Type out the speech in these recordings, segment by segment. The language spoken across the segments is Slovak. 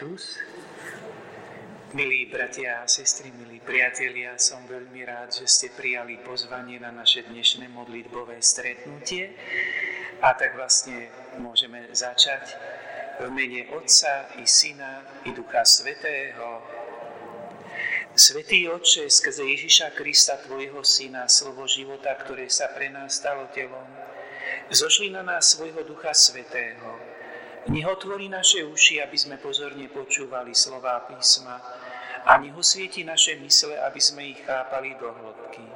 Kristus. Milí bratia a sestry, milí priatelia, som veľmi rád, že ste prijali pozvanie na naše dnešné modlitbové stretnutie. A tak vlastne môžeme začať v mene Otca i Syna i Ducha Svetého. Svetý Otče, skrze Ježiša Krista, Tvojho Syna, slovo života, ktoré sa pre nás stalo telom, zošli na nás svojho Ducha Svetého, nech otvorí naše uši, aby sme pozorne počúvali slová písma a nech osvieti naše mysle, aby sme ich chápali do hĺbky.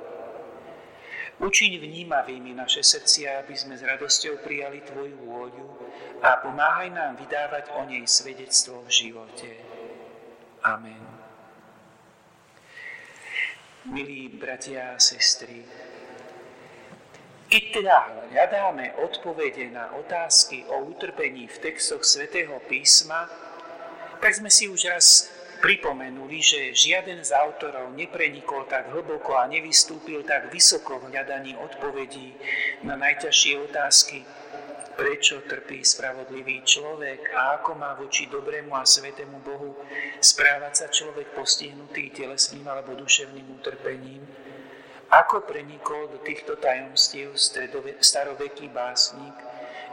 Učiň vnímavými naše srdcia, aby sme s radosťou prijali Tvoju vôľu a pomáhaj nám vydávať o nej svedectvo v živote. Amen. Milí bratia a sestry, teda hľadáme odpovede na otázky o utrpení v textoch svätého písma, tak sme si už raz pripomenuli, že žiaden z autorov neprenikol tak hlboko a nevystúpil tak vysoko v hľadaní odpovedí na najťažšie otázky, prečo trpí spravodlivý človek a ako má voči dobrému a svetému Bohu správať sa človek postihnutý telesným alebo duševným utrpením, ako prenikol do týchto tajomstiev staroveký básnik,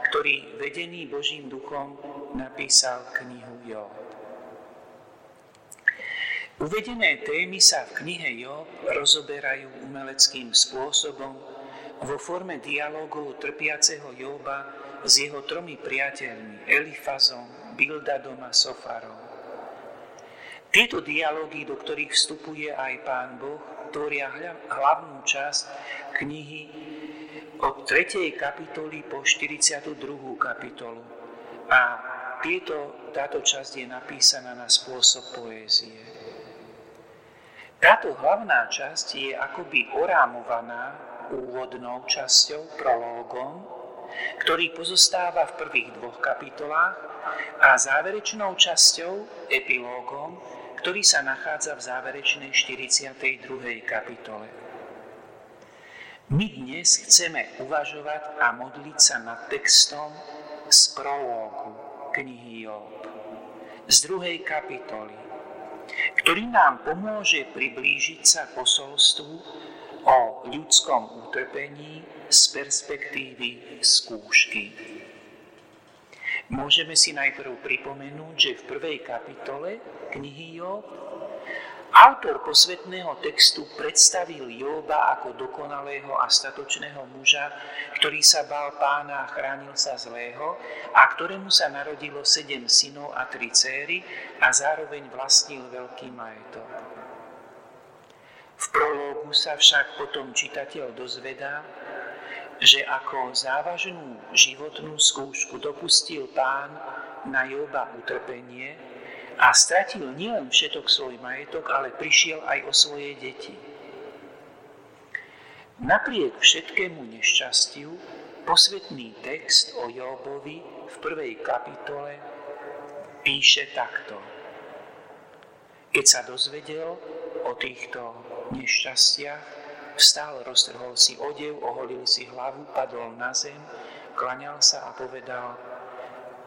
ktorý vedený Božím duchom napísal knihu Job. Uvedené témy sa v knihe Job rozoberajú umeleckým spôsobom vo forme dialogov trpiaceho Joba s jeho tromi priateľmi Elifazom, Bildadom a Sofarom. Tieto dialógy, do ktorých vstupuje aj Pán Boh, tvoria hlavnú časť knihy od 3. kapitoly po 42. kapitolu. A tieto, táto časť je napísaná na spôsob poézie. Táto hlavná časť je akoby orámovaná úvodnou časťou, prológom, ktorý pozostáva v prvých dvoch kapitolách a záverečnou časťou, epilógom, ktorý sa nachádza v záverečnej 42. kapitole. My dnes chceme uvažovať a modliť sa nad textom z prológu knihy Job, z druhej kapitoly, ktorý nám pomôže priblížiť sa posolstvu o ľudskom utrpení z perspektívy skúšky. Môžeme si najprv pripomenúť, že v prvej kapitole knihy Job autor posvetného textu predstavil Joba ako dokonalého a statočného muža, ktorý sa bál pána a chránil sa zlého a ktorému sa narodilo sedem synov a tri céry a zároveň vlastnil veľký majetok. V prológu sa však potom čitateľ dozvedá, že ako závažnú životnú skúšku dopustil pán na Joba utrpenie a stratil nielen všetok svoj majetok, ale prišiel aj o svoje deti. Napriek všetkému nešťastiu posvetný text o Jobovi v prvej kapitole píše takto. Keď sa dozvedel o týchto nešťastiach, Vstal, roztrhol si odev, oholil si hlavu, padol na zem, klaňal sa a povedal,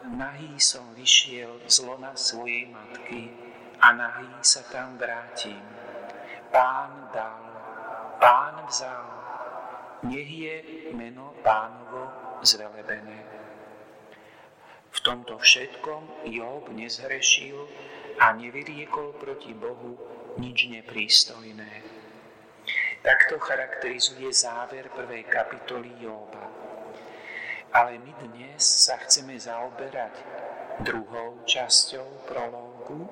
nahý som vyšiel z lona svojej matky a nahý sa tam vrátim. Pán dal, pán vzal, nech je meno pánovo zvelebené. V tomto všetkom Job nezhrešil a nevyriekol proti Bohu nič neprístojné. Takto charakterizuje záver prvej kapitoly Jóba. Ale my dnes sa chceme zaoberať druhou časťou prológu,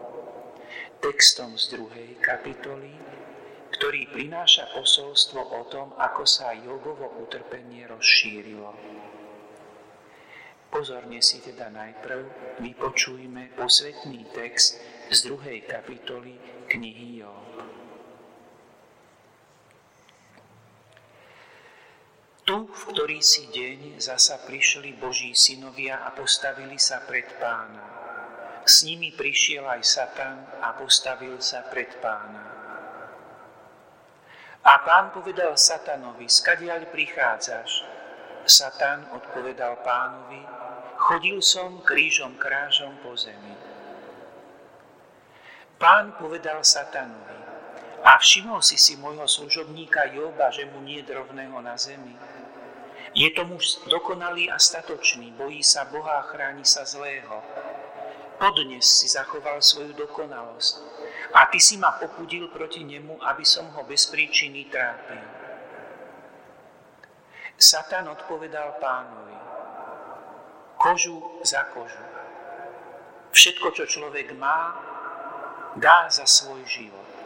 textom z druhej kapitoly, ktorý prináša posolstvo o tom, ako sa Jobovo utrpenie rozšírilo. Pozorne si teda najprv vypočujme posvetný text z druhej kapitoly knihy Job. Tu, v ktorý si deň, zasa prišli Boží synovia a postavili sa pred pána. S nimi prišiel aj Satan a postavil sa pred pána. A pán povedal Satanovi, skadiaľ prichádzaš? Satan odpovedal pánovi, chodil som krížom krážom po zemi. Pán povedal Satanovi, a všimol si si môjho služobníka Joba, že mu nie rovného na zemi. Je to muž dokonalý a statočný, bojí sa Boha a chráni sa zlého. Podnes si zachoval svoju dokonalosť a ty si ma popudil proti nemu, aby som ho bez príčiny trápil. Satan odpovedal pánovi, kožu za kožu. Všetko, čo človek má, dá za svoj život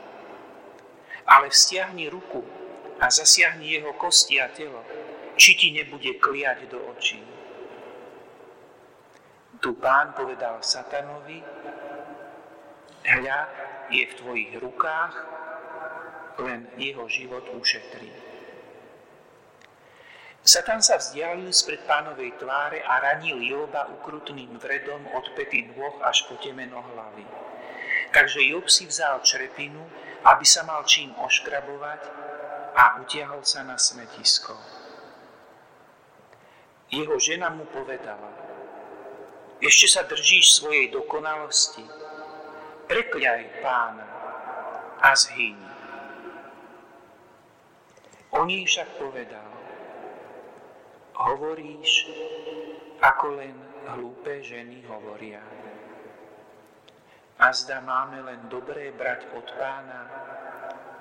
ale vzťahni ruku a zasiahni jeho kosti a telo, či ti nebude kliať do očí. Tu pán povedal satanovi, hľa je v tvojich rukách, len jeho život ušetrí. Satan sa vzdialil spred pánovej tváre a ranil Joba ukrutným vredom od pety nôh až po temeno hlavy. Takže Job si vzal črepinu aby sa mal čím oškrabovať a utiahol sa na smetisko. Jeho žena mu povedala, ešte sa držíš svojej dokonalosti, prekľaj pána a zhyň. O nej však povedal, hovoríš, ako len hlúpe ženy hovoria a zda máme len dobré brať od pána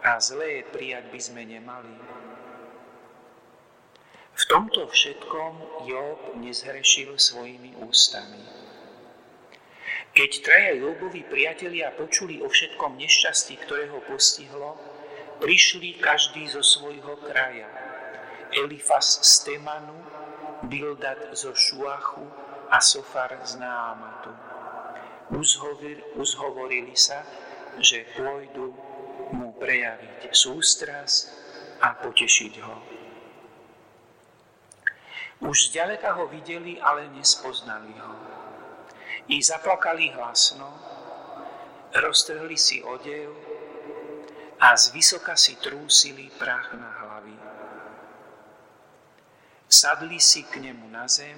a zlé prijať by sme nemali. V tomto všetkom Job nezhrešil svojimi ústami. Keď traja Jobovi priatelia počuli o všetkom nešťastí, ktoré ho postihlo, prišli každý zo svojho kraja. Elifas z Temanu, Bildad zo Šuachu a Sofar z Námatu uzhovorili sa, že pôjdu mu prejaviť sústras a potešiť ho. Už zďaleka ho videli, ale nespoznali ho. I zaplakali hlasno, roztrhli si odev a z vysoka si trúsili prach na hlavy. Sadli si k nemu na zem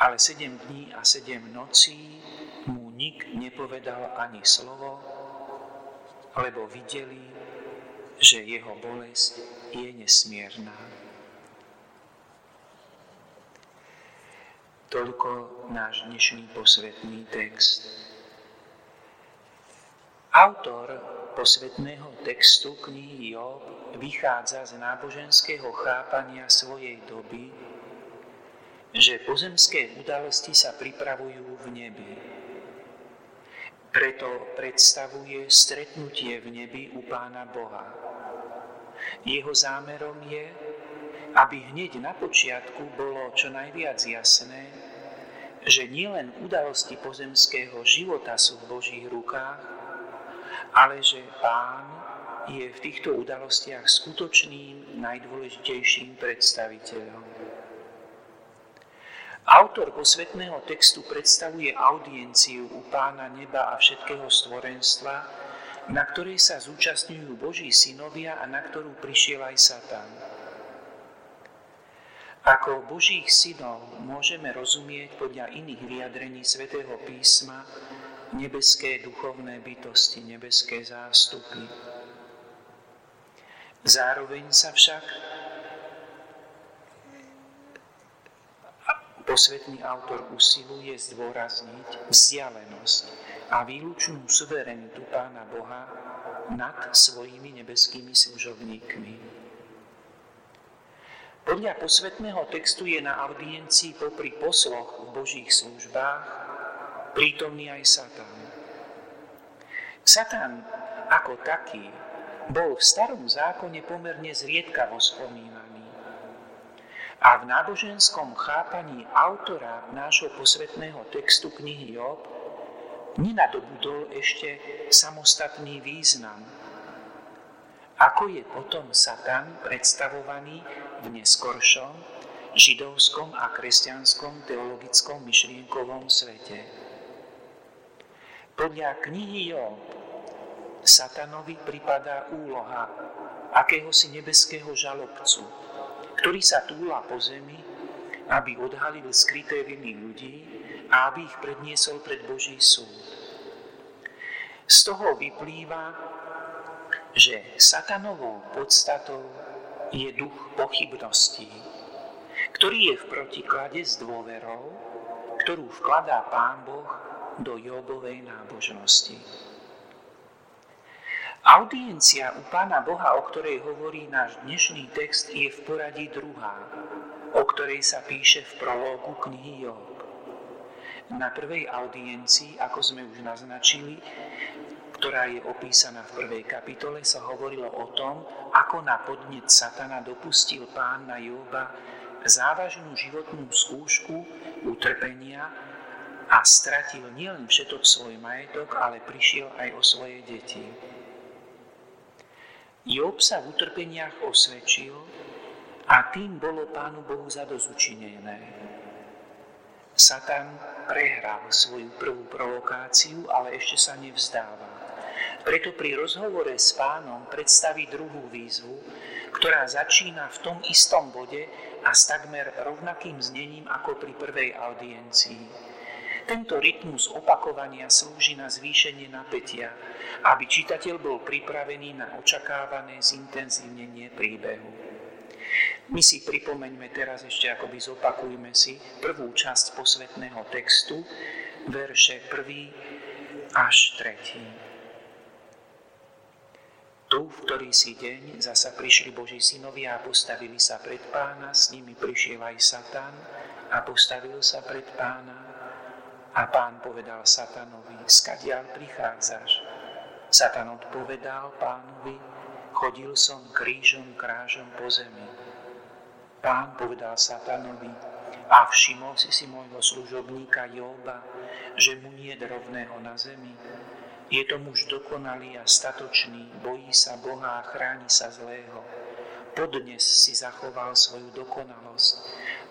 ale sedem dní a sedem nocí mu nik nepovedal ani slovo, lebo videli, že jeho bolesť je nesmierná. Toľko náš dnešný posvetný text. Autor posvetného textu knihy Job vychádza z náboženského chápania svojej doby že pozemské udalosti sa pripravujú v nebi. Preto predstavuje stretnutie v nebi u Pána Boha. Jeho zámerom je, aby hneď na počiatku bolo čo najviac jasné, že nielen udalosti pozemského života sú v Božích rukách, ale že Pán je v týchto udalostiach skutočným najdôležitejším predstaviteľom. Autor posvetného textu predstavuje audienciu u pána neba a všetkého stvorenstva, na ktorej sa zúčastňujú Boží synovia a na ktorú prišiel aj Satan. Ako Božích synov môžeme rozumieť podľa iných vyjadrení svätého písma nebeské duchovné bytosti, nebeské zástupy. Zároveň sa však Posvetný autor usiluje zdôrazniť vzdialenosť a výlučnú suverenitu Pána Boha nad svojimi nebeskými služobníkmi. Podľa posvetného textu je na audiencii popri posloch v Božích službách prítomný aj Satan. Satan ako taký bol v starom zákone pomerne zriedkavo spomínaný a v náboženskom chápaní autora nášho posvetného textu knihy Job nenadobudol ešte samostatný význam. Ako je potom Satan predstavovaný v neskoršom židovskom a kresťanskom teologickom myšlienkovom svete. Podľa knihy Job Satanovi pripadá úloha akéhosi nebeského žalobcu, ktorý sa túla po zemi, aby odhalil skryté viny ľudí a aby ich predniesol pred Boží súd. Z toho vyplýva, že satanovou podstatou je duch pochybností, ktorý je v protiklade s dôverou, ktorú vkladá Pán Boh do Jobovej nábožnosti. Audiencia u Pána Boha, o ktorej hovorí náš dnešný text, je v poradí druhá, o ktorej sa píše v prológu knihy Job. Na prvej audiencii, ako sme už naznačili, ktorá je opísaná v prvej kapitole, sa hovorilo o tom, ako na podnet satana dopustil pán na Joba závažnú životnú skúšku utrpenia a stratil nielen všetok svoj majetok, ale prišiel aj o svoje deti. Job sa v utrpeniach osvedčil a tým bolo Pánu Bohu zadozučinené. Satan prehral svoju prvú provokáciu, ale ešte sa nevzdáva. Preto pri rozhovore s pánom predstaví druhú výzvu, ktorá začína v tom istom bode a s takmer rovnakým znením ako pri prvej audiencii. Tento rytmus opakovania slúži na zvýšenie napätia, aby čitateľ bol pripravený na očakávané zintenzívnenie príbehu. My si pripomeňme teraz ešte, akoby zopakujme si prvú časť posvetného textu, verše 1. až 3. Tu, v ktorý si deň, zasa prišli Boží synovia a postavili sa pred pána, s nimi prišiel aj Satan a postavil sa pred pána a pán povedal Satanovi, skadiaľ prichádzaš? Satan odpovedal pánovi, chodil som krížom krážom po zemi. Pán povedal Satanovi, a všimol si si môjho služobníka Joba, že mu nie je rovného na zemi. Je to muž dokonalý a statočný, bojí sa Boha a chráni sa zlého. Podnes si zachoval svoju dokonalosť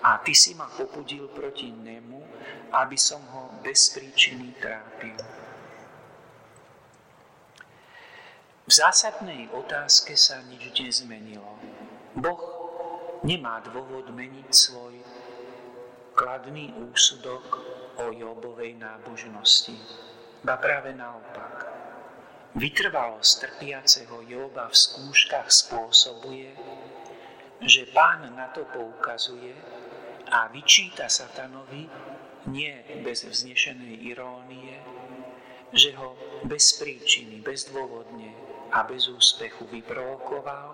a ty si ma popudil proti nemu, aby som ho bez príčiny trápil. V zásadnej otázke sa nič nezmenilo. Boh nemá dôvod meniť svoj kladný úsudok o Jobovej nábožnosti. Ba práve naopak. Vytrvalosť trpiaceho Joba v skúškach spôsobuje, že pán na to poukazuje a vyčíta satanovi nie bez vznešenej irónie, že ho bez príčiny, bezdôvodne a bez úspechu vyprovokoval,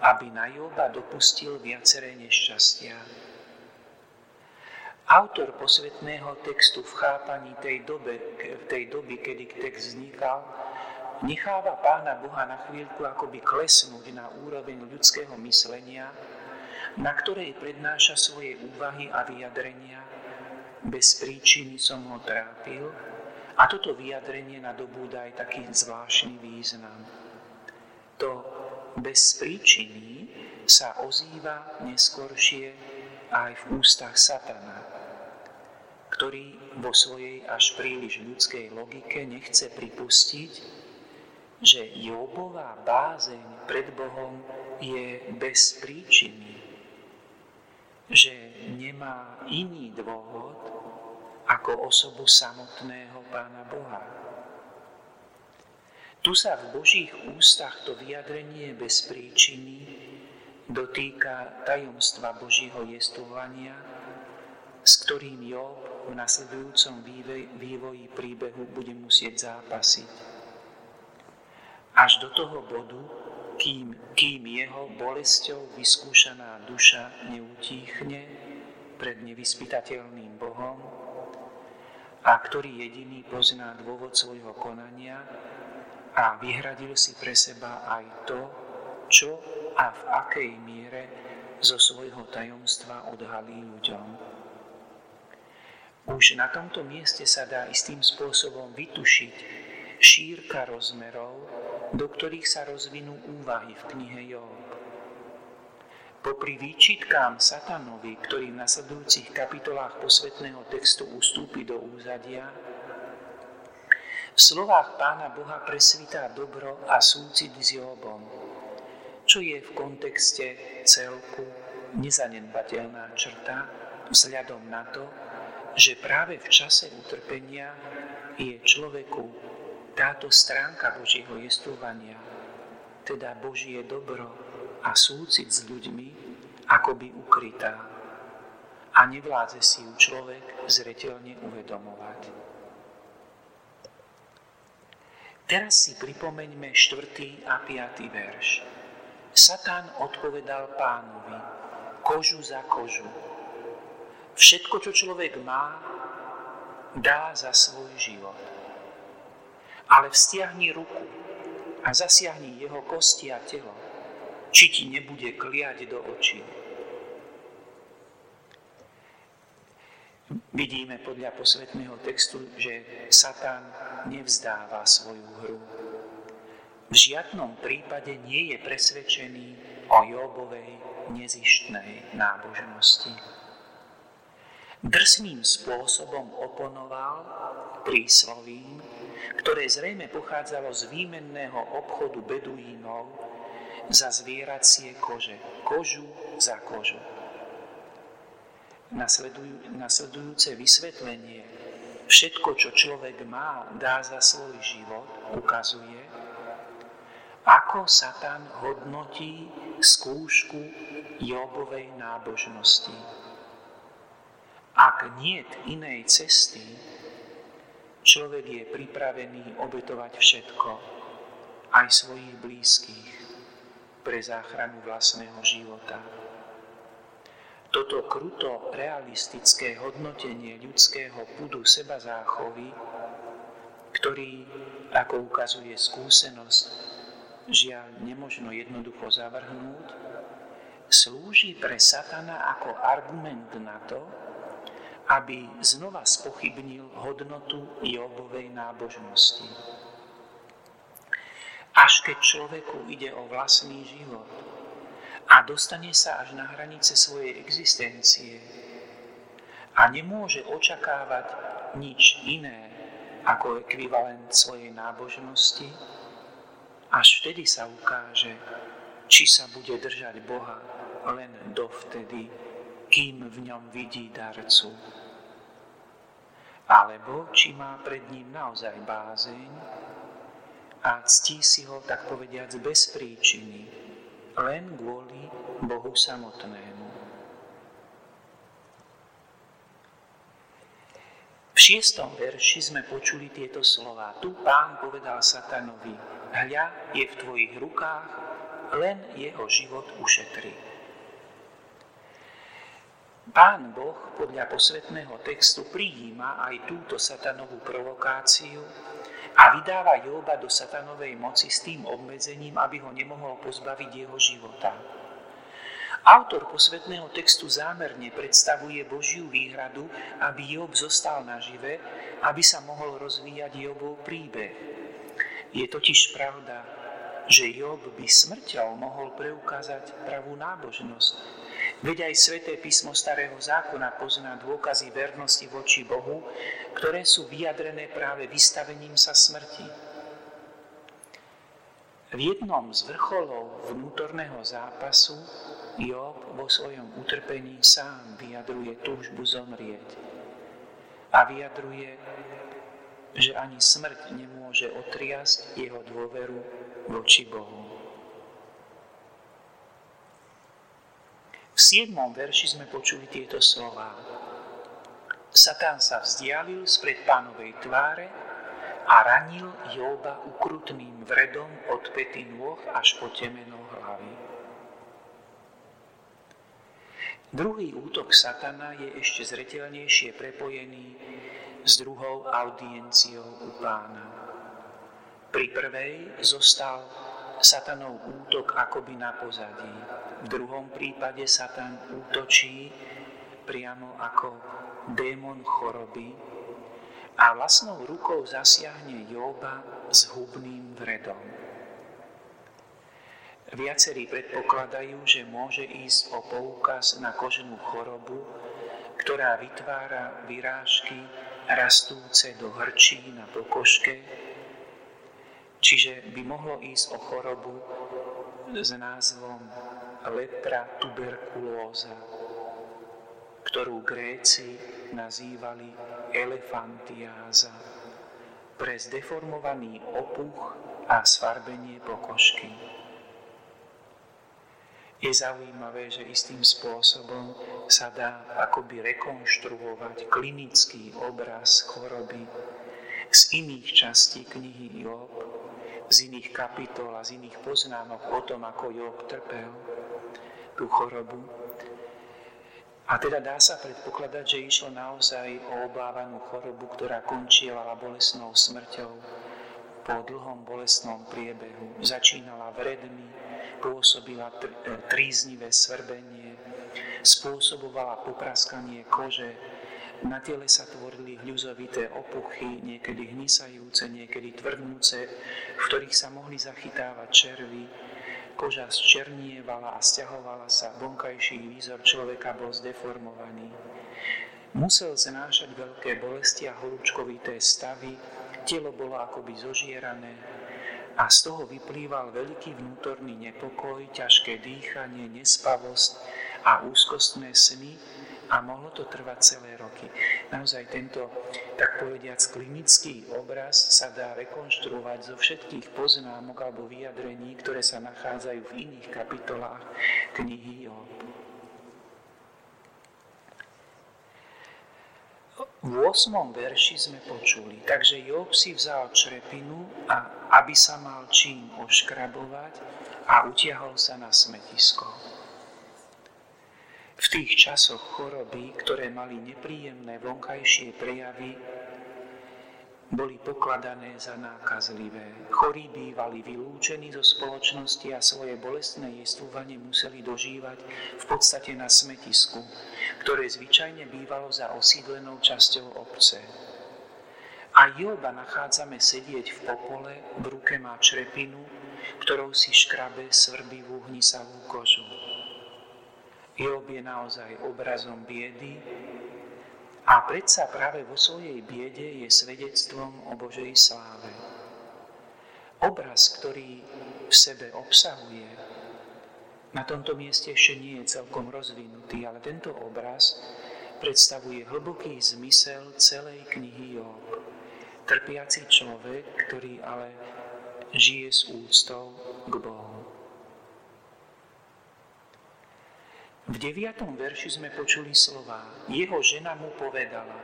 aby na Joba dopustil viaceré nešťastia. Autor posvetného textu v chápaní tej, dobe, tej doby, kedy text vznikal, necháva pána Boha na chvíľku akoby klesnúť na úroveň ľudského myslenia na ktorej prednáša svoje úvahy a vyjadrenia. Bez príčiny som ho trápil a toto vyjadrenie nadobúda aj taký zvláštny význam. To bez príčiny sa ozýva neskoršie aj v ústach satana, ktorý vo svojej až príliš ľudskej logike nechce pripustiť, že Jobová bázeň pred Bohom je bez príčiny že nemá iný dôvod ako osobu samotného Pána Boha. Tu sa v Božích ústach to vyjadrenie bez príčiny dotýka tajomstva Božího jestovania, s ktorým Job v nasledujúcom vývoji príbehu bude musieť zápasiť. Až do toho bodu, kým, kým jeho bolesťou vyskúšaná duša neutíchne pred nevyspytateľným Bohom a ktorý jediný pozná dôvod svojho konania a vyhradil si pre seba aj to, čo a v akej miere zo svojho tajomstva odhalí ľuďom. Už na tomto mieste sa dá istým spôsobom vytušiť šírka rozmerov, do ktorých sa rozvinú úvahy v knihe Job. Popri výčitkám satanovi, ktorý v nasledujúcich kapitolách posvetného textu ustúpi do úzadia, v slovách Pána Boha presvítá dobro a súcit s Jobom, čo je v kontexte celku nezanedbateľná črta vzhľadom na to, že práve v čase utrpenia je človeku táto stránka Božieho jestvovania, teda Božie dobro a súcit s ľuďmi, akoby ukrytá a nevládze si ju človek zretelne uvedomovať. Teraz si pripomeňme štvrtý a piatý verš. Satan odpovedal pánovi, kožu za kožu. Všetko, čo človek má, dá za svoj život. Ale vztiahni ruku a zasiahni jeho kosti a telo, či ti nebude kliať do očí. Vidíme podľa posvetného textu, že Satan nevzdáva svoju hru. V žiadnom prípade nie je presvedčený o Jobovej nezištnej nábožnosti. Drsným spôsobom oponoval príslovím, ktoré zrejme pochádzalo z výmenného obchodu beduínov za zvieracie kože, kožu za kožu. Nasledujú, nasledujúce vysvetlenie všetko, čo človek má, dá za svoj život, ukazuje, ako Satan hodnotí skúšku Jobovej nábožnosti. Ak nie inej cesty, človek je pripravený obetovať všetko, aj svojich blízkych, pre záchranu vlastného života. Toto kruto realistické hodnotenie ľudského pudu seba záchovy, ktorý, ako ukazuje skúsenosť, žiaľ nemožno jednoducho zavrhnúť, slúži pre satana ako argument na to, aby znova spochybnil hodnotu Jobovej nábožnosti. Až keď človeku ide o vlastný život a dostane sa až na hranice svojej existencie a nemôže očakávať nič iné ako ekvivalent svojej nábožnosti, až vtedy sa ukáže, či sa bude držať Boha len dovtedy, kým v ňom vidí darcu. Alebo či má pred ním naozaj bázeň a ctí si ho, tak povediac, bez príčiny, len kvôli Bohu samotnému. V šiestom verši sme počuli tieto slova. Tu pán povedal satanovi, hľa je v tvojich rukách, len jeho život ušetri. Pán Boh podľa posvetného textu prijíma aj túto satanovú provokáciu a vydáva Jóba do satanovej moci s tým obmedzením, aby ho nemohol pozbaviť jeho života. Autor posvetného textu zámerne predstavuje Božiu výhradu, aby Job zostal nažive, aby sa mohol rozvíjať Jobov príbeh. Je totiž pravda, že Job by smrťou mohol preukázať pravú nábožnosť, Veď aj sväté písmo Starého zákona pozná dôkazy vernosti voči Bohu, ktoré sú vyjadrené práve vystavením sa smrti. V jednom z vrcholov vnútorného zápasu Job vo svojom utrpení sám vyjadruje túžbu zomrieť a vyjadruje, že ani smrť nemôže otriasť jeho dôveru voči Bohu. V siedmom verši sme počuli tieto slova. Satán sa vzdialil spred pánovej tváre a ranil Jóba ukrutným vredom od pety nôh až po temeno hlavy. Druhý útok satana je ešte zretelnejšie prepojený s druhou audienciou u pána. Pri prvej zostal satanov útok akoby na pozadí v druhom prípade Satan útočí priamo ako démon choroby a vlastnou rukou zasiahne Jóba s hubným vredom. Viacerí predpokladajú, že môže ísť o poukaz na koženú chorobu, ktorá vytvára vyrážky rastúce do hrčí na pokožke, čiže by mohlo ísť o chorobu s názvom lepra tuberkulóza, ktorú Gréci nazývali elefantiáza, pre zdeformovaný opuch a sfarbenie pokožky. Je zaujímavé, že istým spôsobom sa dá akoby rekonštruovať klinický obraz choroby z iných častí knihy Job, z iných kapitol a z iných poznámok o tom, ako Job trpel tú chorobu. A teda dá sa predpokladať, že išlo naozaj o obávanú chorobu, ktorá končila bolesnou smrťou po dlhom bolestnom priebehu. Začínala vredmi, pôsobila tríznivé svrbenie, spôsobovala popraskanie kože, na tele sa tvorili hľuzovité opuchy, niekedy hnisajúce, niekedy tvrdnúce, v ktorých sa mohli zachytávať červy, Koža zčernievala a stiahovala sa, vonkajší výzor človeka bol zdeformovaný. Musel znášať veľké bolesti a horúčkovité stavy, telo bolo akoby zožierané a z toho vyplýval veľký vnútorný nepokoj, ťažké dýchanie, nespavosť a úzkostné sny, a mohlo to trvať celé roky. Naozaj tento, tak povediac, klinický obraz sa dá rekonštruovať zo všetkých poznámok alebo vyjadrení, ktoré sa nachádzajú v iných kapitolách knihy Job. V 8. verši sme počuli, takže Job si vzal črepinu, a aby sa mal čím oškrabovať a utiahol sa na smetisko. V tých časoch choroby, ktoré mali nepríjemné vonkajšie prejavy, boli pokladané za nákazlivé. Chorí bývali vylúčení zo spoločnosti a svoje bolestné jestvovanie museli dožívať v podstate na smetisku, ktoré zvyčajne bývalo za osídlenou časťou obce. A Joba nachádzame sedieť v popole, v ruke má črepinu, ktorou si škrabe svrbivú hnisavú kožu. Job je naozaj obrazom biedy a predsa práve vo svojej biede je svedectvom o Božej sláve. Obraz, ktorý v sebe obsahuje, na tomto mieste ešte nie je celkom rozvinutý, ale tento obraz predstavuje hlboký zmysel celej knihy Job. Trpiaci človek, ktorý ale žije s úctou k Bohu. V deviatom verši sme počuli slova. Jeho žena mu povedala,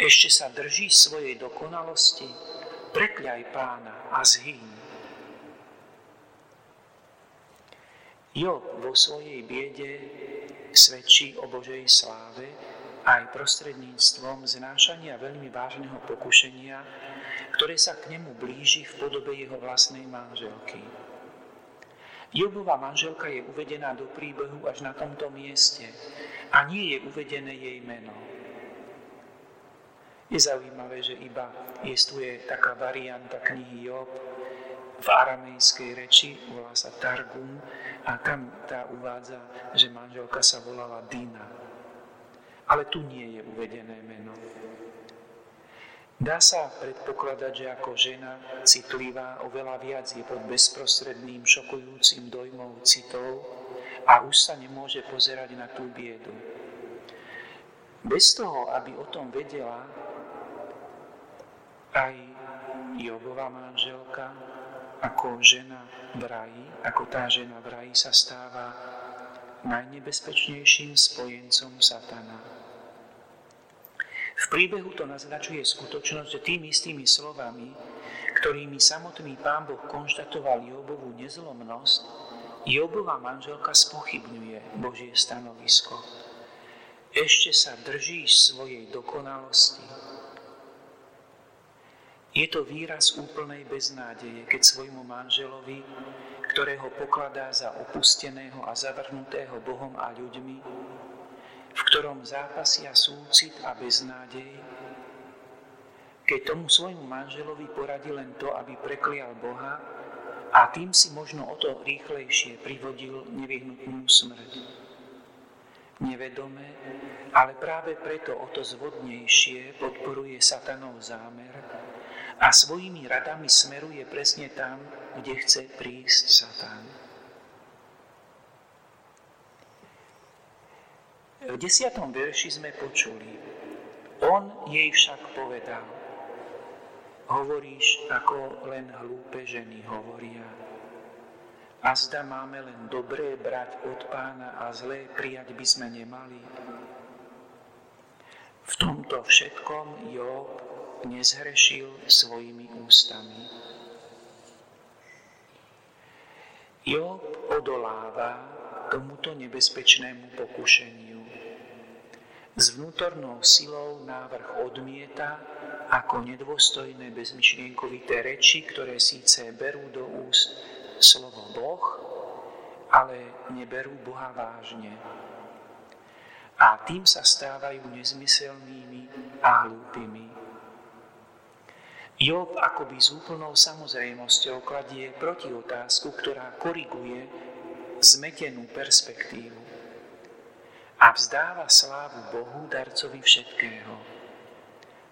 ešte sa drží svojej dokonalosti, prekľaj pána a zhyň. Job vo svojej biede svedčí o Božej sláve aj prostredníctvom znášania veľmi vážneho pokušenia, ktoré sa k nemu blíži v podobe jeho vlastnej manželky. Jobová manželka je uvedená do príbehu až na tomto mieste a nie je uvedené jej meno. Je zaujímavé, že iba jestuje taká varianta knihy Job v aramejskej reči, volá sa Targum a tam tá uvádza, že manželka sa volala Dina. Ale tu nie je uvedené meno. Dá sa predpokladať, že ako žena citlivá oveľa viac je pod bezprostredným šokujúcim dojmom citov a už sa nemôže pozerať na tú biedu. Bez toho, aby o tom vedela aj Jobová manželka, ako žena v raji, ako tá žena v raji sa stáva najnebezpečnejším spojencom satana. V príbehu to naznačuje skutočnosť, že tými istými slovami, ktorými samotný pán Boh konštatoval Jobovú nezlomnosť, Jobová manželka spochybňuje Božie stanovisko. Ešte sa držíš svojej dokonalosti. Je to výraz úplnej beznádeje, keď svojmu manželovi, ktorého pokladá za opusteného a zavrhnutého Bohom a ľuďmi, ktorom zápasia súcit a beznádej, keď tomu svojmu manželovi poradí len to, aby preklial Boha a tým si možno o to rýchlejšie privodil nevyhnutnú smrť. Nevedome, ale práve preto o to zvodnejšie podporuje satanov zámer a svojimi radami smeruje presne tam, kde chce prísť Satan. V desiatom verši sme počuli, on jej však povedal, hovoríš, ako len hlúpe ženy hovoria. A zda máme len dobré brať od pána a zlé prijať by sme nemali. V tomto všetkom Job nezhrešil svojimi ústami. Job odoláva tomuto nebezpečnému pokušeniu. S vnútornou silou návrh odmieta ako nedôstojné bezmyšlienkovité reči, ktoré síce berú do úst slovo Boh, ale neberú Boha vážne. A tým sa stávajú nezmyselnými a hlúpými. Job akoby s úplnou samozrejmosťou kladie proti otázku, ktorá koriguje zmetenú perspektívu a vzdáva slávu Bohu, darcovi všetkého.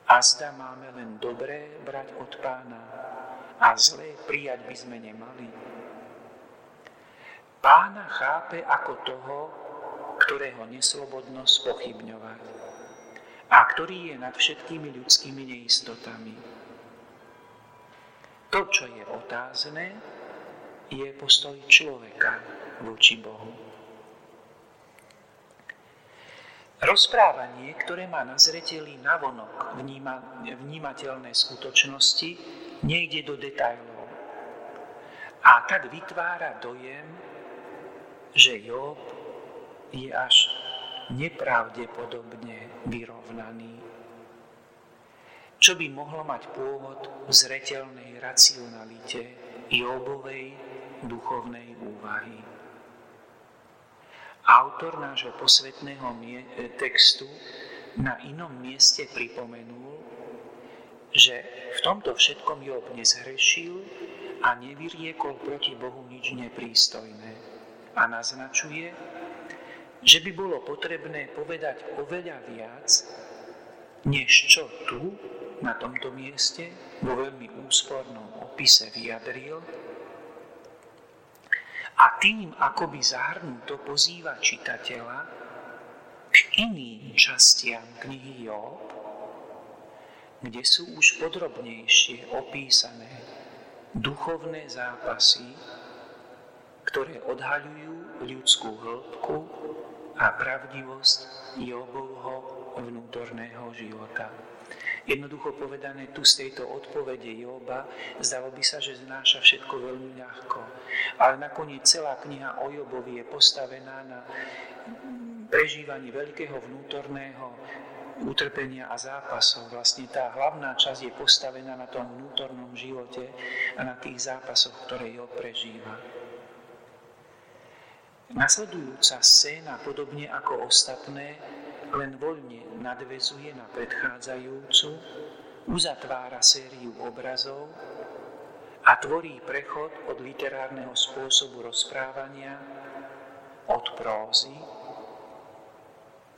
A zda máme len dobré brať od pána a zlé prijať by sme nemali. Pána chápe ako toho, ktorého neslobodnosť pochybňovať a ktorý je nad všetkými ľudskými neistotami. To, čo je otázne, je postoj človeka voči Bohu. Rozprávanie, ktoré má na zreteli navonok vníma, vnímateľné skutočnosti, nejde do detajlov. A tak vytvára dojem, že Job je až nepravdepodobne vyrovnaný. Čo by mohlo mať pôvod v zretelnej racionalite Jobovej duchovnej úvahy. Autor nášho posvetného e, textu na inom mieste pripomenul, že v tomto všetkom Job nezhrešil a nevyriekol proti Bohu nič neprístojné. A naznačuje, že by bolo potrebné povedať oveľa viac, než čo tu, na tomto mieste, vo veľmi úspornom opise vyjadril, a tým akoby zahrnuto pozýva čitateľa k iným častiam knihy Job, kde sú už podrobnejšie opísané duchovné zápasy, ktoré odhaľujú ľudskú hĺbku a pravdivosť Jobovho vnútorného života. Jednoducho povedané, tu z tejto odpovede Joba zdalo by sa, že znáša všetko veľmi ľahko. Ale nakoniec celá kniha o Jobovi je postavená na prežívaní veľkého vnútorného utrpenia a zápasov. Vlastne tá hlavná časť je postavená na tom vnútornom živote a na tých zápasoch, ktoré Job prežíva. Nasledujúca scéna, podobne ako ostatné, len voľne nadvezuje na predchádzajúcu, uzatvára sériu obrazov a tvorí prechod od literárneho spôsobu rozprávania, od prózy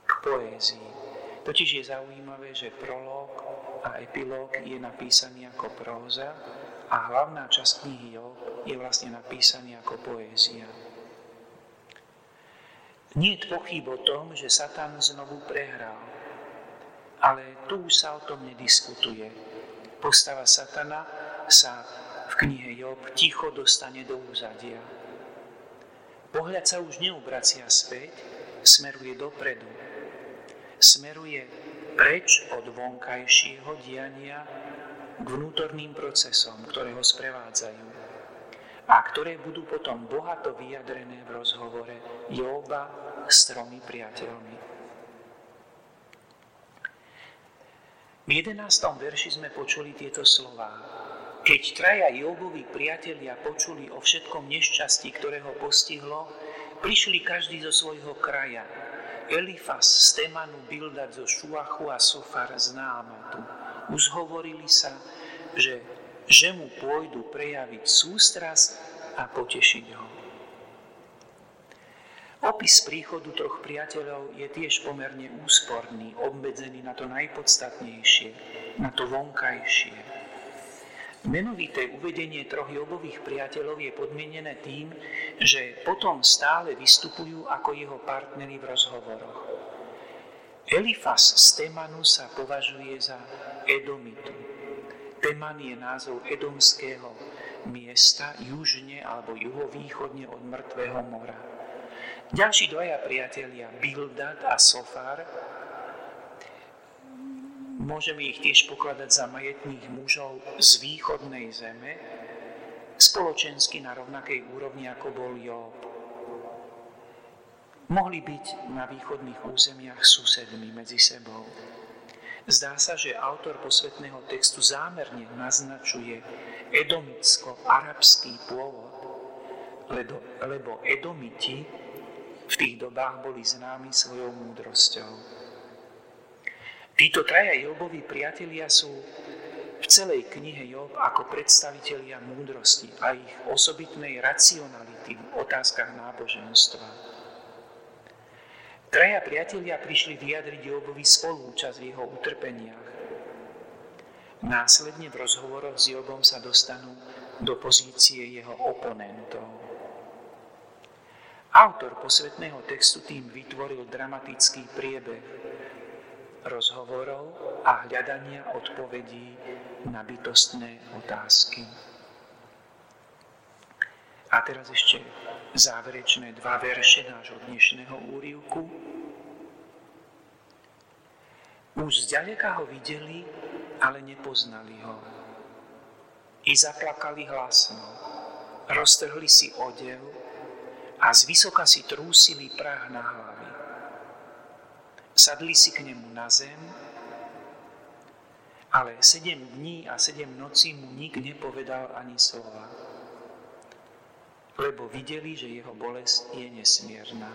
k poézii. Totiž je zaujímavé, že prolog a epilóg je napísaný ako próza a hlavná časť knihy Job je vlastne napísaný ako poézia. Nie je pochyb o tom, že Satan znovu prehral. Ale tu sa o tom nediskutuje. Postava Satana sa v knihe Job ticho dostane do úzadia. Pohľad sa už neubracia späť, smeruje dopredu. Smeruje preč od vonkajšieho diania k vnútorným procesom, ktoré ho sprevádzajú a ktoré budú potom bohato vyjadrené v rozhovore Joba s tromi priateľmi. V 11. verši sme počuli tieto slová. Keď traja Jobovi priatelia počuli o všetkom nešťastí, ktoré ho postihlo, prišli každý zo svojho kraja. Elifas z Temanu, Bildad zo Šuachu a Sofar z Námatu. Uzhovorili sa, že, že mu pôjdu prejaviť sústrasť a potešiť ho. Opis príchodu troch priateľov je tiež pomerne úsporný, obmedzený na to najpodstatnejšie, na to vonkajšie. Menovité uvedenie troch Jobových priateľov je podmienené tým, že potom stále vystupujú ako jeho partnery v rozhovoroch. Elifas z Temanu sa považuje za Edomitu. Teman je názov edomského miesta južne alebo juhovýchodne od Mŕtvého mora. Ďalší dvaja priatelia, Bildad a Sofar, môžeme ich tiež pokladať za majetných mužov z východnej zeme, spoločensky na rovnakej úrovni, ako bol Job. Mohli byť na východných územiach susedmi medzi sebou. Zdá sa, že autor posvetného textu zámerne naznačuje edomicko-arabský pôvod, lebo edomiti v tých dobách boli známi svojou múdrosťou. Títo traja Jobovi priatelia sú v celej knihe Job ako predstavitelia múdrosti a ich osobitnej racionality v otázkach náboženstva. Traja priatelia prišli vyjadriť Jobovi spolúčasť v jeho utrpeniach. Následne v rozhovoroch s Jobom sa dostanú do pozície jeho oponentov. Autor posvetného textu tým vytvoril dramatický priebeh rozhovorov a hľadania odpovedí na bytostné otázky. A teraz ešte záverečné dva verše nášho dnešného úrivku. Už zďaleka ho videli, ale nepoznali ho. I zaplakali hlasno, roztrhli si odev a zvysoka si trúsili prah na hlavy. Sadli si k nemu na zem, ale sedem dní a sedem nocí mu nik nepovedal ani slova lebo videli, že jeho bolesť je nesmierna.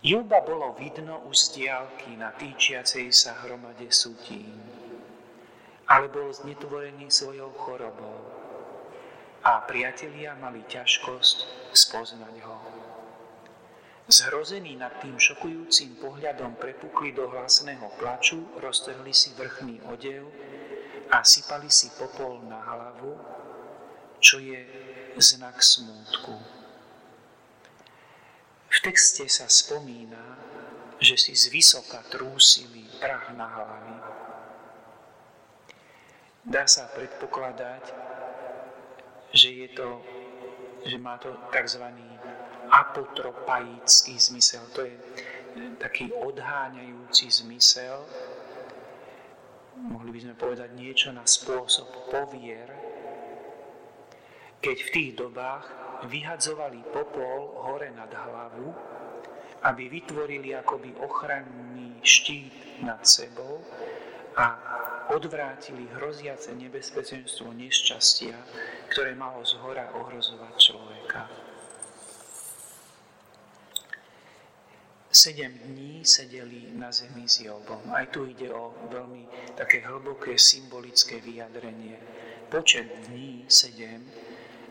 Joba bolo vidno už z diálky na týčiacej sa hromade sutín, ale bol znetvorený svojou chorobou a priatelia mali ťažkosť spoznať ho. Zhrození nad tým šokujúcim pohľadom prepukli do hlasného plaču, roztrhli si vrchný odev a sypali si popol na hlavu čo je znak smútku. V texte sa spomína, že si z vysoka trúsili prach na hlavy. Dá sa predpokladať, že, je to, že má to tzv. apotropaický zmysel. To je taký odháňajúci zmysel. Mohli by sme povedať niečo na spôsob povier, keď v tých dobách vyhadzovali popol hore nad hlavu, aby vytvorili akoby ochranný štít nad sebou a odvrátili hroziace nebezpečenstvo nešťastia, ktoré malo z hora ohrozovať človeka. Sedem dní sedeli na zemi s Jobom. Aj tu ide o veľmi také hlboké symbolické vyjadrenie. Počet dní sedem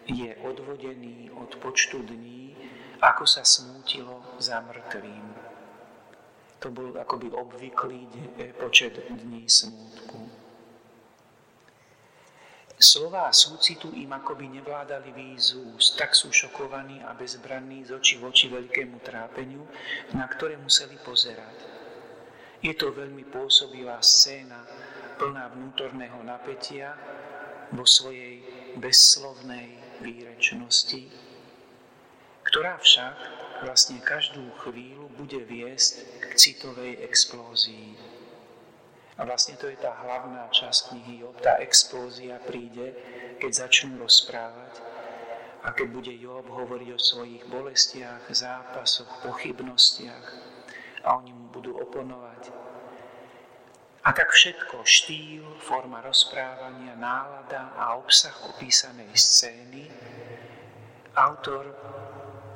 je odvodený od počtu dní, ako sa smútilo za mŕtvým. To bol akoby obvyklý počet dní smútku. Slová súcitu im akoby nevládali výzu, tak sú šokovaní a bezbranní z oči v oči veľkému trápeniu, na ktoré museli pozerať. Je to veľmi pôsobivá scéna, plná vnútorného napätia vo svojej bezslovnej výrečnosti, ktorá však vlastne každú chvíľu bude viesť k citovej explózii. A vlastne to je tá hlavná časť knihy Job. Tá explózia príde, keď začnú rozprávať a keď bude Job hovoriť o svojich bolestiach, zápasoch, pochybnostiach a oni mu budú oponovať. A tak všetko, štýl, forma rozprávania, nálada a obsah opísanej scény autor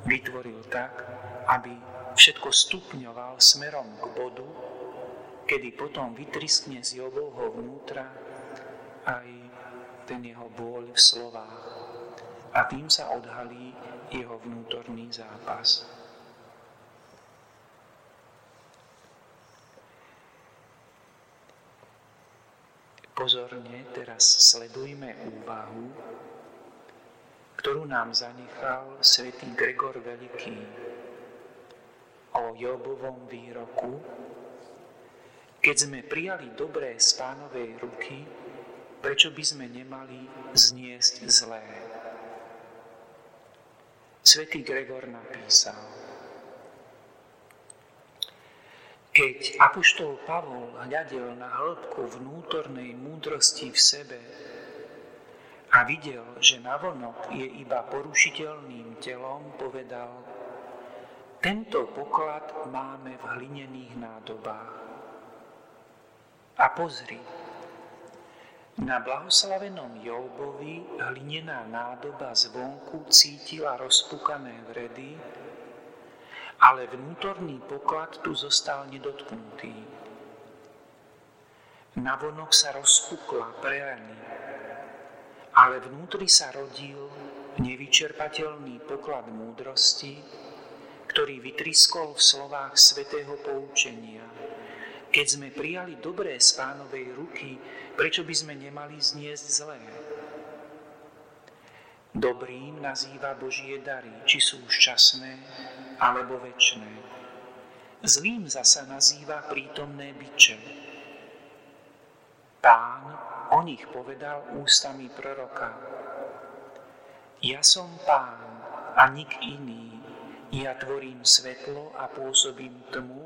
vytvoril tak, aby všetko stupňoval smerom k bodu, kedy potom vytriskne z Jobovho vnútra aj ten jeho bôľ v slovách. A tým sa odhalí jeho vnútorný zápas. Pozorne teraz sledujme úvahu, ktorú nám zanechal svätý Gregor Veľký o Jobovom výroku, keď sme prijali dobré z pánovej ruky, prečo by sme nemali zniesť zlé? Svetý Gregor napísal, keď Apoštol Pavol hľadel na hĺbku vnútornej múdrosti v sebe a videl, že navonok je iba porušiteľným telom, povedal, tento poklad máme v hlinených nádobách. A pozri, na blahoslavenom Jobovi hlinená nádoba zvonku cítila rozpukané vredy, ale vnútorný poklad tu zostal nedotknutý. Navonok sa rozpukla prejany, ale vnútri sa rodil nevyčerpateľný poklad múdrosti, ktorý vytriskol v slovách svetého poučenia – keď sme prijali dobré z pánovej ruky, prečo by sme nemali zniesť zlé? Dobrým nazýva Božie dary, či sú šťastné alebo väčšné. Zlým zasa nazýva prítomné byče. O nich povedal ústami proroka. Ja som pán a nik iný. Ja tvorím svetlo a pôsobím tmu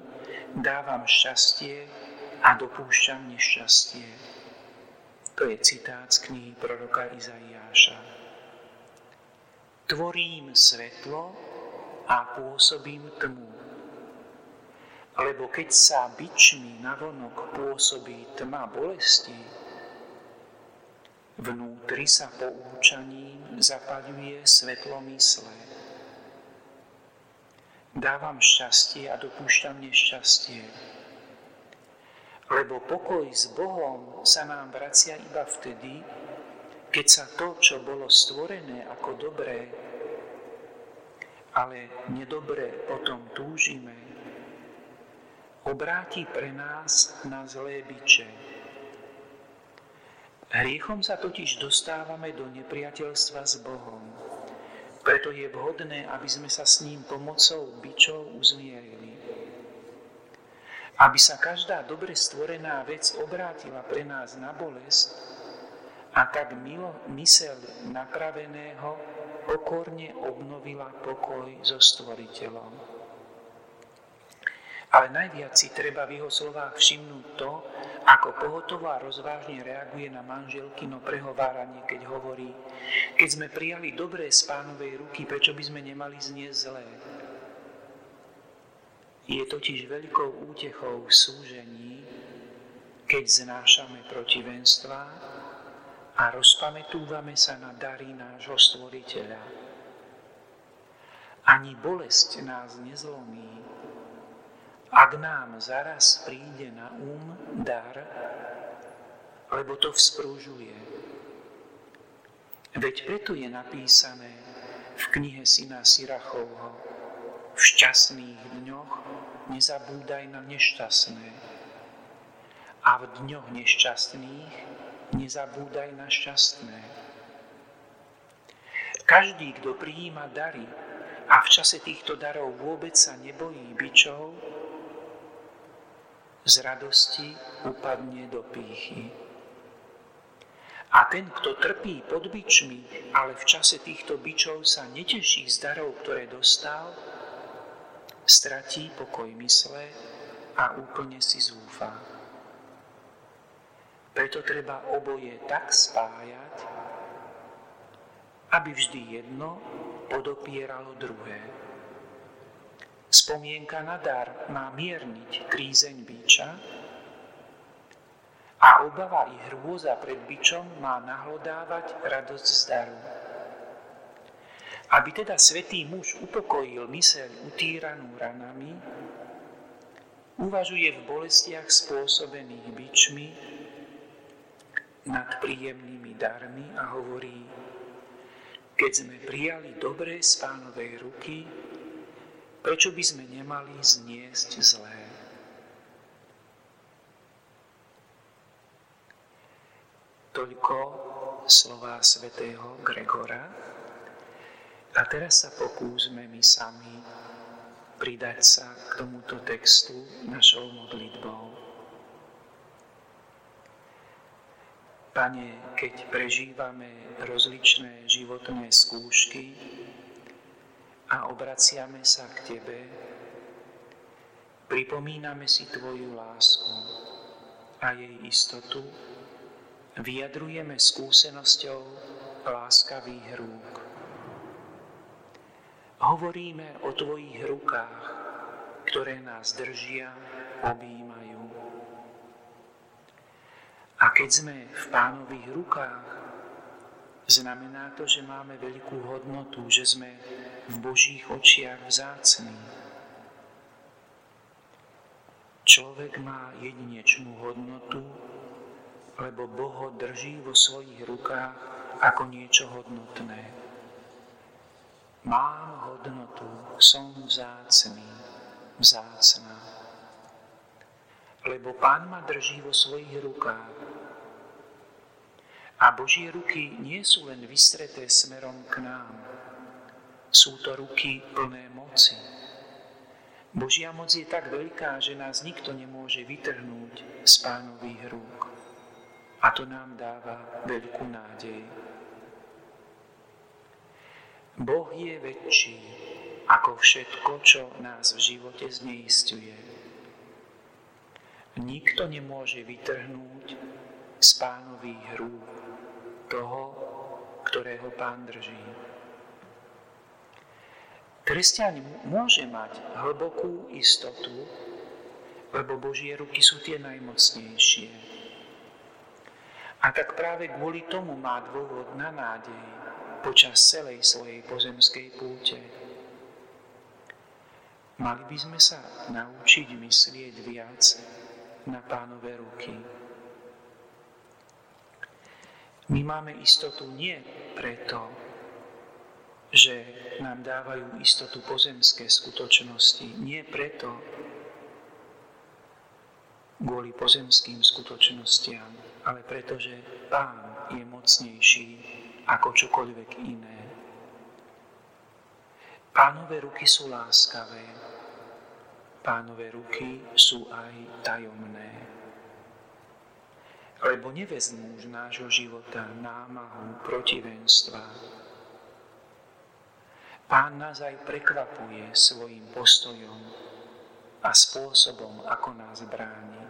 dávam šťastie a dopúšťam nešťastie. To je citát z knihy proroka Izaiáša. Tvorím svetlo a pôsobím tmu. Lebo keď sa byčmi navonok pôsobí tma bolesti, vnútri sa poučaním zapaľuje svetlo mysle dávam šťastie a dopúšťam nešťastie. Lebo pokoj s Bohom sa nám vracia iba vtedy, keď sa to, čo bolo stvorené ako dobré, ale nedobre potom túžime, obráti pre nás na zlé byče. Hriechom sa totiž dostávame do nepriateľstva s Bohom. Preto je vhodné, aby sme sa s ním pomocou byčov uzmierili. Aby sa každá dobre stvorená vec obrátila pre nás na bolesť a tak milo mysel napraveného pokorne obnovila pokoj so stvoriteľom. Ale najviac si treba v jeho slovách všimnúť to, ako pohotovo a rozvážne reaguje na manželkino prehováranie, keď hovorí, keď sme prijali dobré z pánovej ruky, prečo by sme nemali znieť zlé? Je totiž veľkou útechou v súžení, keď znášame protivenstva a rozpamätúvame sa na dary nášho stvoriteľa. Ani bolesť nás nezlomí, ak nám zaraz príde na um dar, lebo to vzprúžuje. Veď preto je napísané v knihe syna Sirachovho, v šťastných dňoch nezabúdaj na nešťastné a v dňoch nešťastných nezabúdaj na šťastné. Každý, kto prijíma dary a v čase týchto darov vôbec sa nebojí byčov, z radosti upadne do pýchy. A ten, kto trpí pod byčmi, ale v čase týchto byčov sa neteší z darov, ktoré dostal, stratí pokoj mysle a úplne si zúfa. Preto treba oboje tak spájať, aby vždy jedno podopieralo druhé. Spomienka na dar má mierniť krízeň biča a obava i hrôza pred bičom má nahlodávať radosť z daru. Aby teda svetý muž upokojil myseľ utíranú ranami, uvažuje v bolestiach spôsobených bičmi nad príjemnými darmi a hovorí, keď sme prijali dobré z pánovej ruky, Prečo by sme nemali zniesť zlé? Toľko slova svätého Gregora. A teraz sa pokúsme my sami pridať sa k tomuto textu našou modlitbou. Pane, keď prežívame rozličné životné skúšky, a obraciame sa k Tebe, pripomíname si Tvoju lásku a jej istotu, vyjadrujeme skúsenosťou láskavých rúk. Hovoríme o Tvojich rukách, ktoré nás držia, objímajú. A keď sme v pánových rukách, znamená to, že máme veľkú hodnotu, že sme v Božích očiach vzácní. Človek má jedinečnú hodnotu, lebo Boh ho drží vo svojich rukách ako niečo hodnotné. Mám hodnotu, som vzácný, vzácná. Lebo Pán ma drží vo svojich rukách a Božie ruky nie sú len vystreté smerom k nám. Sú to ruky plné moci. Božia moc je tak veľká, že nás nikto nemôže vytrhnúť z pánových rúk. A to nám dáva veľkú nádej. Boh je väčší ako všetko, čo nás v živote zneistuje. Nikto nemôže vytrhnúť z pánových rúk toho, ktorého pán drží. Kresťan môže mať hlbokú istotu, lebo Božie ruky sú tie najmocnejšie. A tak práve kvôli tomu má dôvod na nádej počas celej svojej pozemskej púte. Mali by sme sa naučiť myslieť viac na pánové ruky. My máme istotu nie preto, že nám dávajú istotu pozemské skutočnosti, nie preto, kvôli pozemským skutočnostiam, ale preto, že Pán je mocnejší ako čokoľvek iné. Pánové ruky sú láskavé, pánové ruky sú aj tajomné lebo nevezmú z nášho života námahu protivenstva. Pán nás aj prekvapuje svojim postojom a spôsobom, ako nás bráni.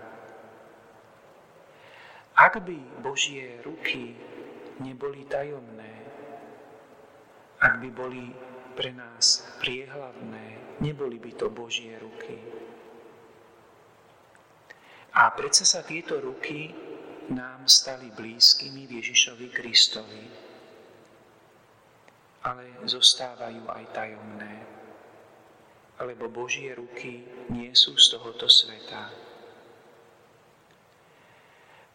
Ak by Božie ruky neboli tajomné, ak by boli pre nás priehľadné, neboli by to Božie ruky. A predsa sa tieto ruky nám stali blízkymi Ježišovi Kristovi, ale zostávajú aj tajomné, lebo Božie ruky nie sú z tohoto sveta.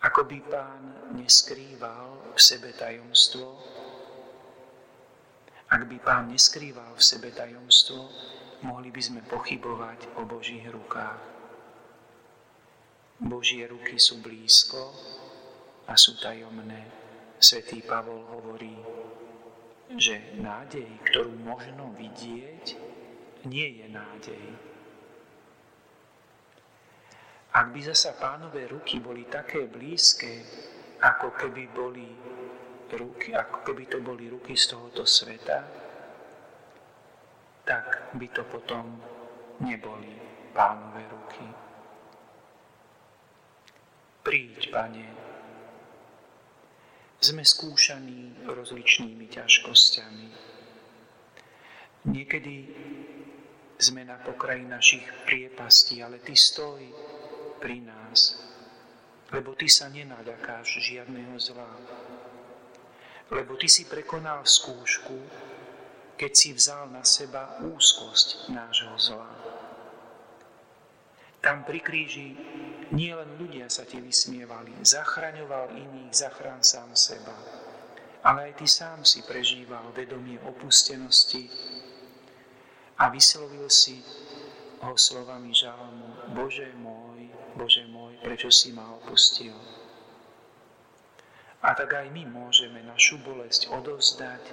Ako by Pán neskrýval v sebe tajomstvo, ak by Pán neskrýval v sebe tajomstvo, mohli by sme pochybovať o Božích rukách. Božie ruky sú blízko, a sú tajomné. Svetý Pavol hovorí, že nádej, ktorú možno vidieť, nie je nádej. Ak by zasa pánové ruky boli také blízke, ako keby boli ruky, ako keby to boli ruky z tohoto sveta, tak by to potom neboli pánové ruky. Príď, Pane, sme skúšaní rozličnými ťažkosťami. Niekedy sme na pokraji našich priepastí, ale Ty stoj pri nás, lebo Ty sa nenaľakáš žiadného zla. Lebo Ty si prekonal skúšku, keď si vzal na seba úzkosť nášho zla. Tam pri kríži nie len ľudia sa ti vysmievali, zachraňoval iných, zachrán sám seba. Ale aj ty sám si prežíval vedomie opustenosti a vyslovil si ho slovami žalmu Bože môj, Bože môj, prečo si ma opustil? A tak aj my môžeme našu bolesť odovzdať,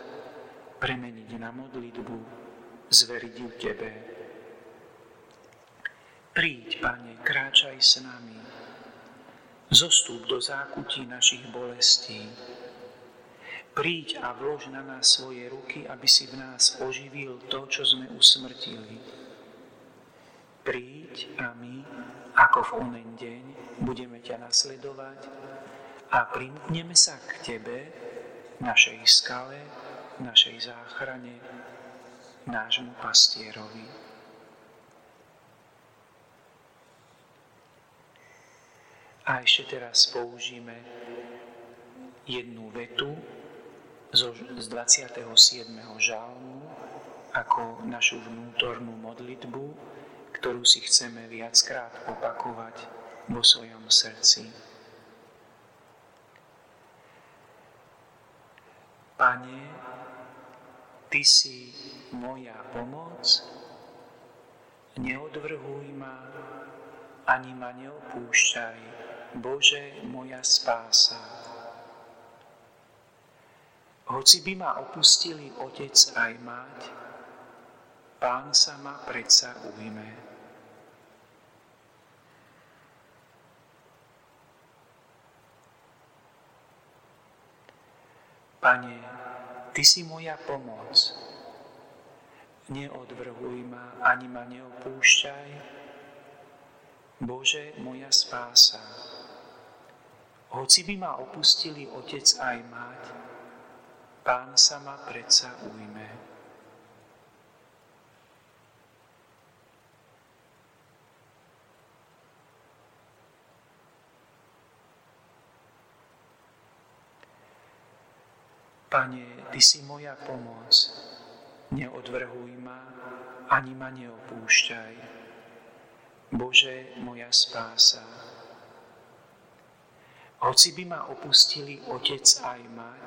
premeniť na modlitbu, zveriť ju Tebe. Príď, Pane, kráčaj s nami. Zostúp do zákutí našich bolestí. Príď a vlož na nás svoje ruky, aby si v nás oživil to, čo sme usmrtili. Príď a my, ako v onen deň, budeme ťa nasledovať a primkneme sa k Tebe, našej skale, našej záchrane, nášmu pastierovi. A ešte teraz použijeme jednu vetu z 27. žalmu ako našu vnútornú modlitbu, ktorú si chceme viackrát opakovať vo svojom srdci. Pane, Ty si moja pomoc, neodvrhuj ma, ani ma neopúšťaj, Bože, moja spása. Hoci by ma opustili otec aj mať, Pán sa ma predsa ujme. Pane, Ty si moja pomoc. Neodvrhuj ma, ani ma neopúšťaj. Bože, moja spása. Hoci by ma opustili otec aj mať, pán sa ma predsa ujme. Pane, Ty si moja pomoc, neodvrhuj ma, ani ma neopúšťaj. Bože, moja spása. Hoci by ma opustili otec aj mať,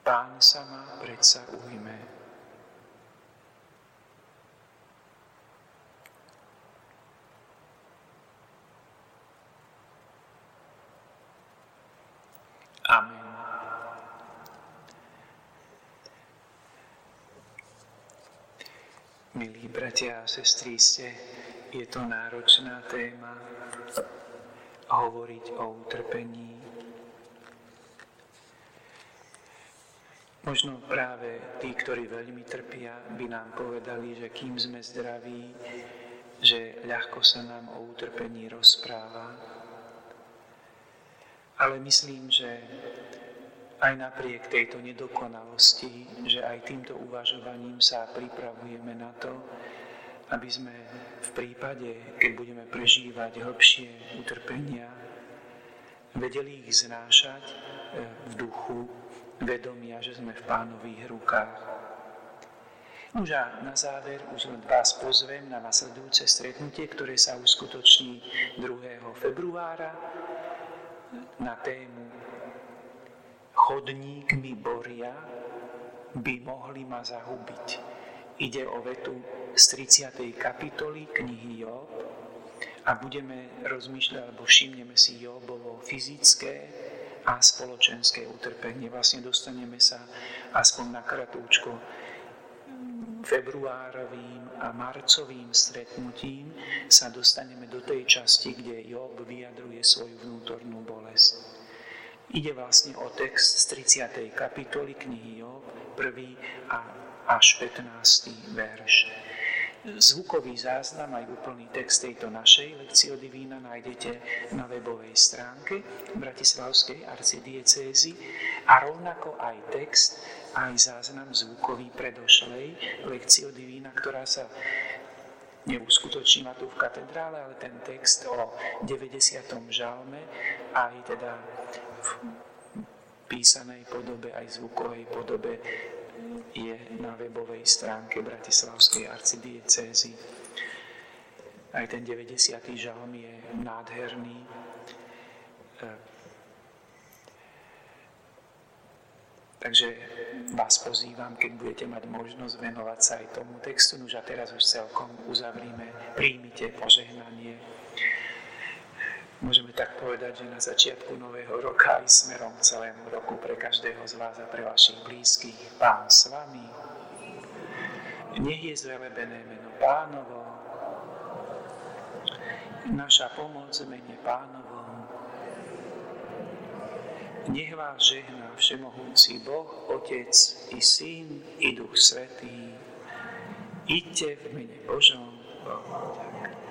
pán sa ma predsa ujme. Amen. Milí bratia a sestry, ste, je to náročná téma, hovoriť o utrpení. Možno práve tí, ktorí veľmi trpia, by nám povedali, že kým sme zdraví, že ľahko sa nám o utrpení rozpráva. Ale myslím, že aj napriek tejto nedokonalosti, že aj týmto uvažovaním sa pripravujeme na to, aby sme v prípade, keď budeme prežívať hĺbšie utrpenia, vedeli ich znášať e, v duchu vedomia, že sme v pánových rukách. Už a na záver už vás pozvem na nasledujúce stretnutie, ktoré sa uskutoční 2. februára na tému Chodník mi boria, by mohli ma zahubiť. Ide o vetu z 30. kapitoly knihy Job a budeme rozmýšľať, alebo všimneme si Jobovo fyzické a spoločenské utrpenie. Vlastne dostaneme sa aspoň na kratúčko februárovým a marcovým stretnutím sa dostaneme do tej časti, kde Job vyjadruje svoju vnútornú bolesť. Ide vlastne o text z 30. kapitoly knihy Job, prvý a až 15. verš. Zvukový záznam aj úplný text tejto našej lekcie Divína nájdete na webovej stránke Bratislavskej arcidiecézy a rovnako aj text, aj záznam zvukový predošlej lekcie Divína, ktorá sa neuskutočnila tu v katedrále, ale ten text o 90. žalme aj teda v písanej podobe, aj zvukovej podobe je na webovej stránke Bratislavskej arcidiecézy. Aj ten 90. žalm je nádherný. E, takže vás pozývam, keď budete mať možnosť venovať sa aj tomu textu. Už a teraz už celkom uzavrime. Príjmite požehnanie môžeme tak povedať, že na začiatku nového roka i smerom celému roku pre každého z vás a pre vašich blízkych Pán s vami. Nech je zvelebené meno Pánovo, naša pomoc mene Pánovom. Nech vás žehná Všemohúci Boh, Otec i Syn i Duch Svetý. Iďte v mene Božom. Bohu.